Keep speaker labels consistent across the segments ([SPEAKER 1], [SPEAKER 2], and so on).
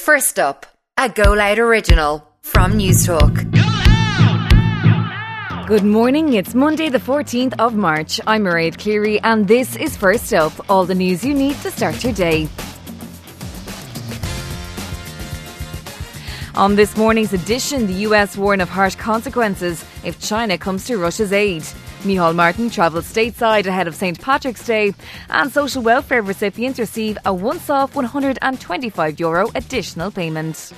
[SPEAKER 1] First up, a Go Loud original from Newstalk.
[SPEAKER 2] Good morning, it's Monday, the 14th of March. I'm Mairead Cleary, and this is First Up, all the news you need to start your day. On this morning's edition, the US warn of harsh consequences if China comes to Russia's aid. Micheál Martin travels stateside ahead of St Patrick's Day, and social welfare recipients receive a once off €125 Euro additional payment.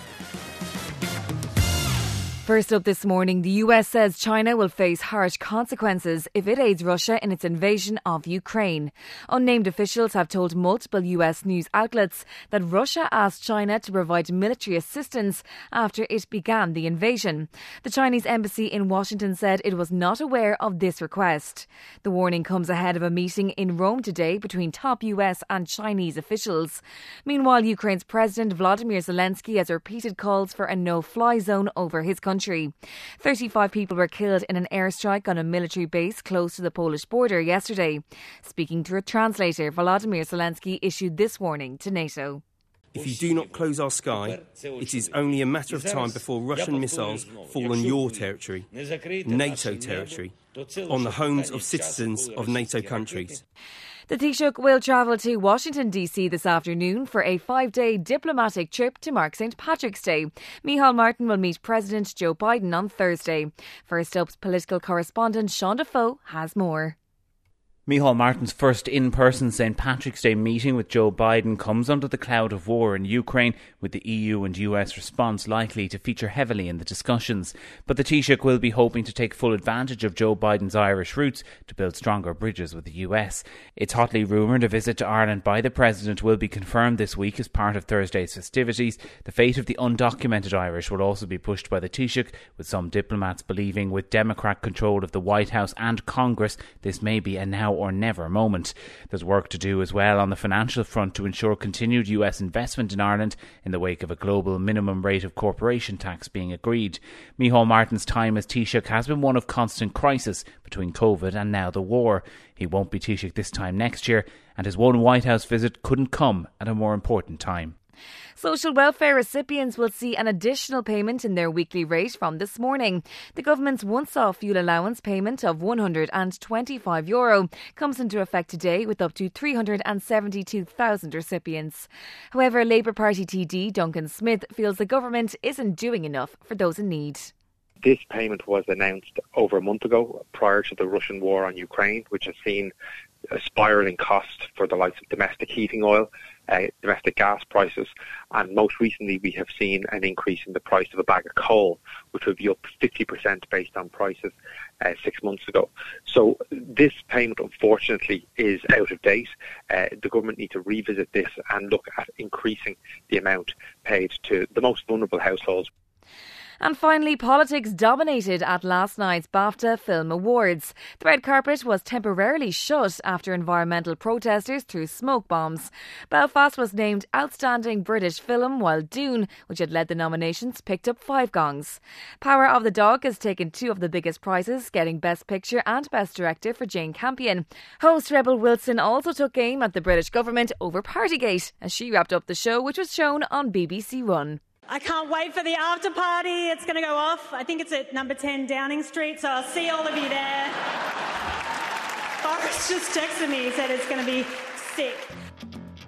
[SPEAKER 2] First up this morning, the US says China will face harsh consequences if it aids Russia in its invasion of Ukraine. Unnamed officials have told multiple US news outlets that Russia asked China to provide military assistance after it began the invasion. The Chinese embassy in Washington said it was not aware of this request. The warning comes ahead of a meeting in Rome today between top US and Chinese officials. Meanwhile, Ukraine's President Vladimir Zelensky has repeated calls for a no fly zone over his country country. 35 people were killed in an airstrike on a military base close to the Polish border yesterday. Speaking to a translator, Volodymyr Zelensky issued this warning to NATO.
[SPEAKER 3] If you do not close our sky, it is only a matter of time before Russian missiles fall on your territory, NATO territory, on the homes of citizens of NATO countries.
[SPEAKER 2] The Taoiseach will travel to Washington, D.C. this afternoon for a five day diplomatic trip to mark St. Patrick's Day. Micheál Martin will meet President Joe Biden on Thursday. First up's political correspondent Sean Defoe has more.
[SPEAKER 4] Micheál Martin's first in person St. Patrick's Day meeting with Joe Biden comes under the cloud of war in Ukraine, with the EU and US response likely to feature heavily in the discussions. But the Taoiseach will be hoping to take full advantage of Joe Biden's Irish roots to build stronger bridges with the US. It's hotly rumoured a visit to Ireland by the President will be confirmed this week as part of Thursday's festivities. The fate of the undocumented Irish will also be pushed by the Taoiseach, with some diplomats believing with Democrat control of the White House and Congress, this may be a now now or never moment. There's work to do as well on the financial front to ensure continued US investment in Ireland in the wake of a global minimum rate of corporation tax being agreed. Micheál Martin's time as Taoiseach has been one of constant crisis between COVID and now the war. He won't be Taoiseach this time next year, and his one White House visit couldn't come at a more important time.
[SPEAKER 2] Social welfare recipients will see an additional payment in their weekly rate from this morning. The government's once off fuel allowance payment of €125 Euro comes into effect today with up to 372,000 recipients. However, Labour Party TD Duncan Smith feels the government isn't doing enough for those in need.
[SPEAKER 5] This payment was announced over a month ago prior to the Russian war on Ukraine, which has seen a spiralling cost for the likes of domestic heating oil, uh, domestic gas prices, and most recently we have seen an increase in the price of a bag of coal, which would be up 50% based on prices uh, six months ago. So this payment, unfortunately, is out of date. Uh, the government need to revisit this and look at increasing the amount paid to the most vulnerable households.
[SPEAKER 2] And finally, politics dominated at last night's BAFTA Film Awards. The red carpet was temporarily shut after environmental protesters threw smoke bombs. Belfast was named Outstanding British Film, while Dune, which had led the nominations, picked up five gongs. Power of the Dog has taken two of the biggest prizes, getting Best Picture and Best Director for Jane Campion. Host Rebel Wilson also took aim at the British government over Partygate as she wrapped up the show, which was shown on BBC One.
[SPEAKER 6] I can't wait for the after party. It's going to go off. I think it's at number 10 Downing Street, so I'll see all of you there. Boris just texted me, he said it's going to be sick.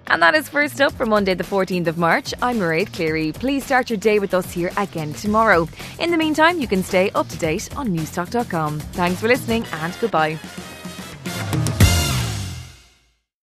[SPEAKER 2] And that is first up for Monday, the 14th of March. I'm Mairead Cleary. Please start your day with us here again tomorrow. In the meantime, you can stay up to date on newstalk.com. Thanks for listening and goodbye.